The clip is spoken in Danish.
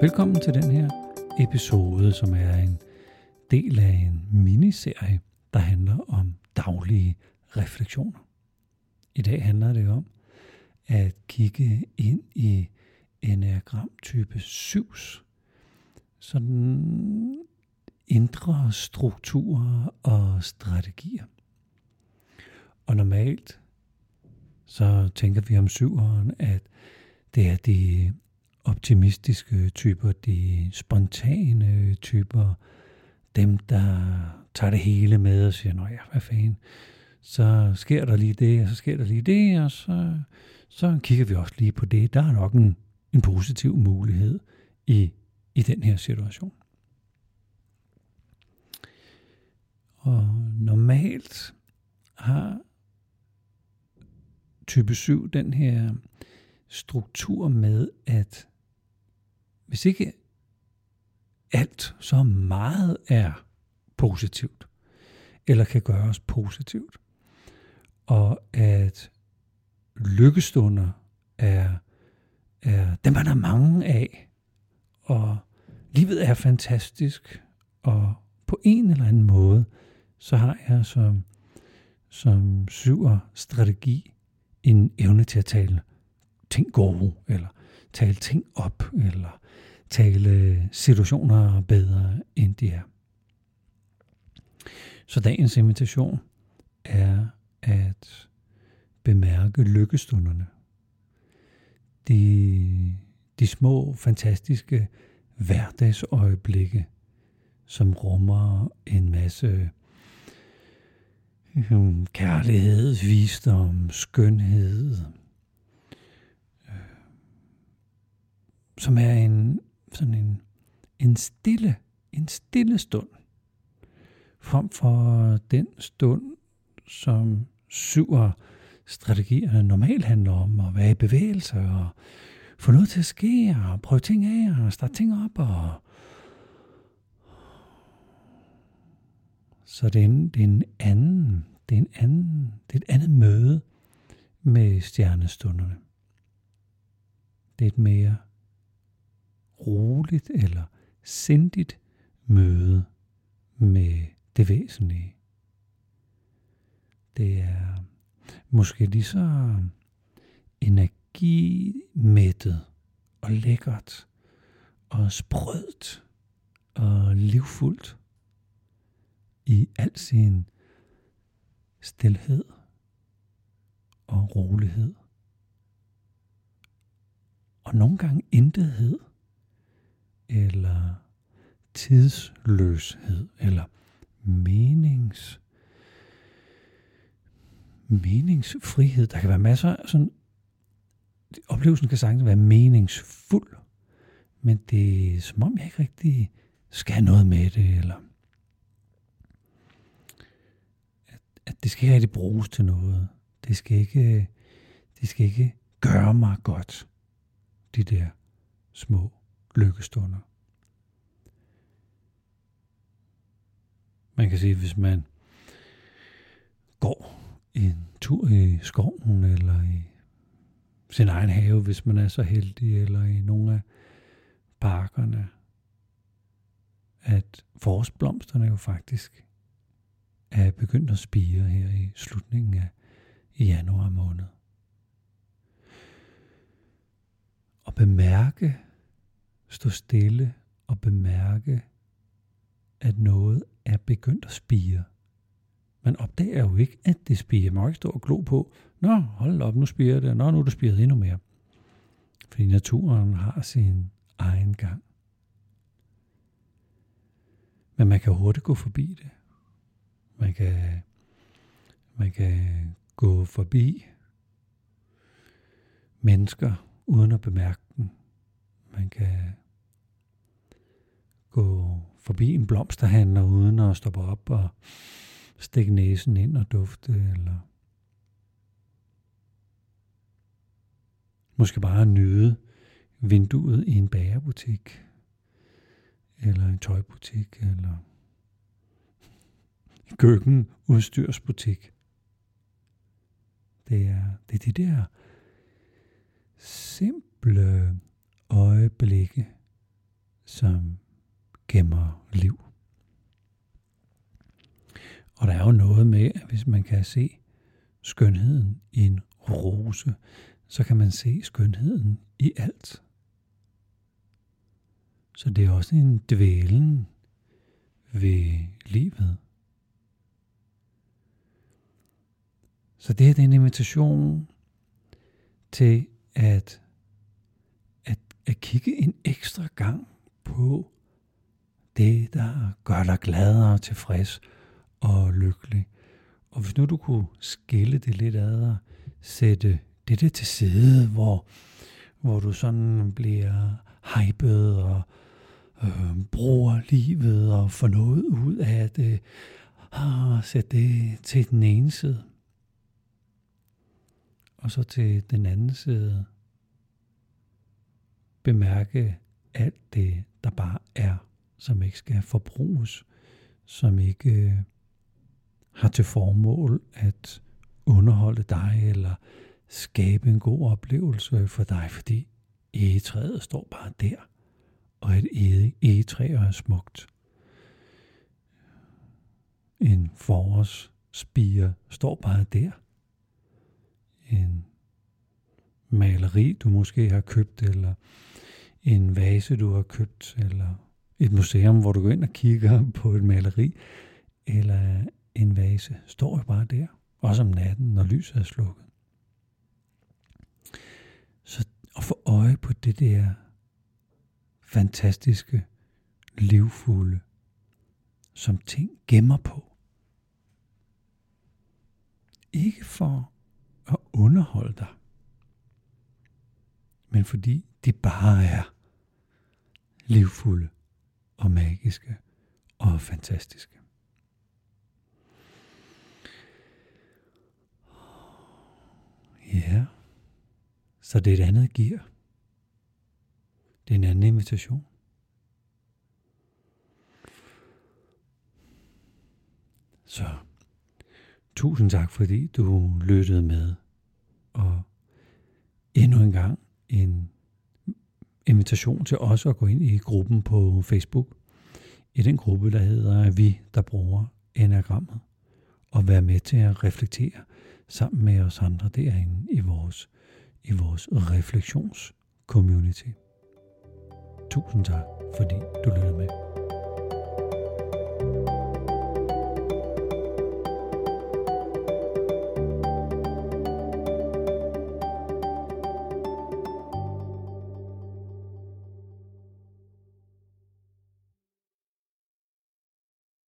Velkommen til den her episode, som er en del af en miniserie, der handler om daglige refleksioner. I dag handler det om at kigge ind i enagram type 7's sådan indre strukturer og strategier. Og normalt så tænker vi om syveren, at det er de optimistiske typer, de spontane typer, dem, der tager det hele med og siger, nå ja, hvad fanden, så sker der lige det, og så sker der lige det, og så, så kigger vi også lige på det. Der er nok en, en positiv mulighed i, i den her situation. Og normalt har type 7 den her struktur med, at hvis ikke alt, så meget er positivt, eller kan gøres positivt. Og at lykkestunder er, er dem er der mange af, og livet er fantastisk, og på en eller anden måde, så har jeg som, som syver strategi en evne til at tale ting gode, eller tale ting op, eller tale situationer bedre, end de er. Så dagens invitation er at bemærke lykkestunderne. De, de små, fantastiske hverdagsøjeblikke, som rummer en masse hmm, kærlighed, visdom, skønhed, som er en sådan en, en stille, en stille stund, frem for den stund, som syver strategierne normalt handler om, at være i bevægelse og få noget til at ske, og prøve ting af, og starte ting op, og så det er en, det er en anden, det er en anden, det er et andet møde med stjernestunderne. Det er et mere roligt eller sindigt møde med det væsentlige. Det er måske lige så energimættet og lækkert og sprødt og livfuldt i al sin stilhed og rolighed. Og nogle gange intethed eller tidsløshed, eller menings, meningsfrihed. Der kan være masser af sådan, oplevelsen kan sagtens være meningsfuld, men det er som om jeg ikke rigtig skal have noget med det, eller at, at det skal ikke rigtig bruges til noget. Det skal ikke, det skal ikke gøre mig godt, de der små lykkestunder. Man kan sige, hvis man går en tur i skoven, eller i sin egen have, hvis man er så heldig, eller i nogle af parkerne, at forårsblomsterne jo faktisk er begyndt at spire her i slutningen af januar måned. Og bemærke stå stille og bemærke, at noget er begyndt at spire. Man opdager jo ikke, at det spiger. Man må ikke stå og glo på, nå, hold op, nu spiger det, nå, nu er det spiret endnu mere. Fordi naturen har sin egen gang. Men man kan hurtigt gå forbi det. Man kan, man kan gå forbi mennesker uden at bemærke dem. Man kan forbi en blomsterhandler uden at stoppe op og stikke næsen ind og dufte, eller måske bare nyde vinduet i en bagerbutik, eller en tøjbutik, eller en køkkenudstyrsbutik. Det er, det er de der simple øjeblikke, som gemmer liv. Og der er jo noget med, at hvis man kan se skønheden i en rose, så kan man se skønheden i alt. Så det er også en dvælen ved livet. Så det her det er en invitation til at, at, at kigge en ekstra gang på det, der gør dig gladere og tilfreds og lykkelig. Og hvis nu du kunne skille det lidt ad og sætte det der til side, hvor, hvor du sådan bliver hypet og øh, bruger livet og får noget ud af det, ah, og sætte det til den ene side. Og så til den anden side bemærke alt det, der bare er, som ikke skal forbruges, som ikke øh, har til formål at underholde dig eller skabe en god oplevelse for dig, fordi egetræet står bare der, og et egetræ er smukt. En forårsspire står bare der. En maleri, du måske har købt, eller en vase, du har købt, eller et museum, hvor du går ind og kigger på et maleri, eller en vase, står jo bare der, også om natten, når lyset er slukket. Så at få øje på det der fantastiske, livfulde, som ting gemmer på. Ikke for at underholde dig, men fordi de bare er livfulde og magiske og fantastiske. Ja, så det er et andet gear. Det er en anden invitation. Så tusind tak, fordi du lyttede med. Og endnu en gang en invitation til os at gå ind i gruppen på Facebook. I den gruppe, der hedder Vi, der bruger enagrammet. Og være med til at reflektere sammen med os andre derinde i vores, i vores refleksionscommunity. Tusind tak, fordi du lyttede med.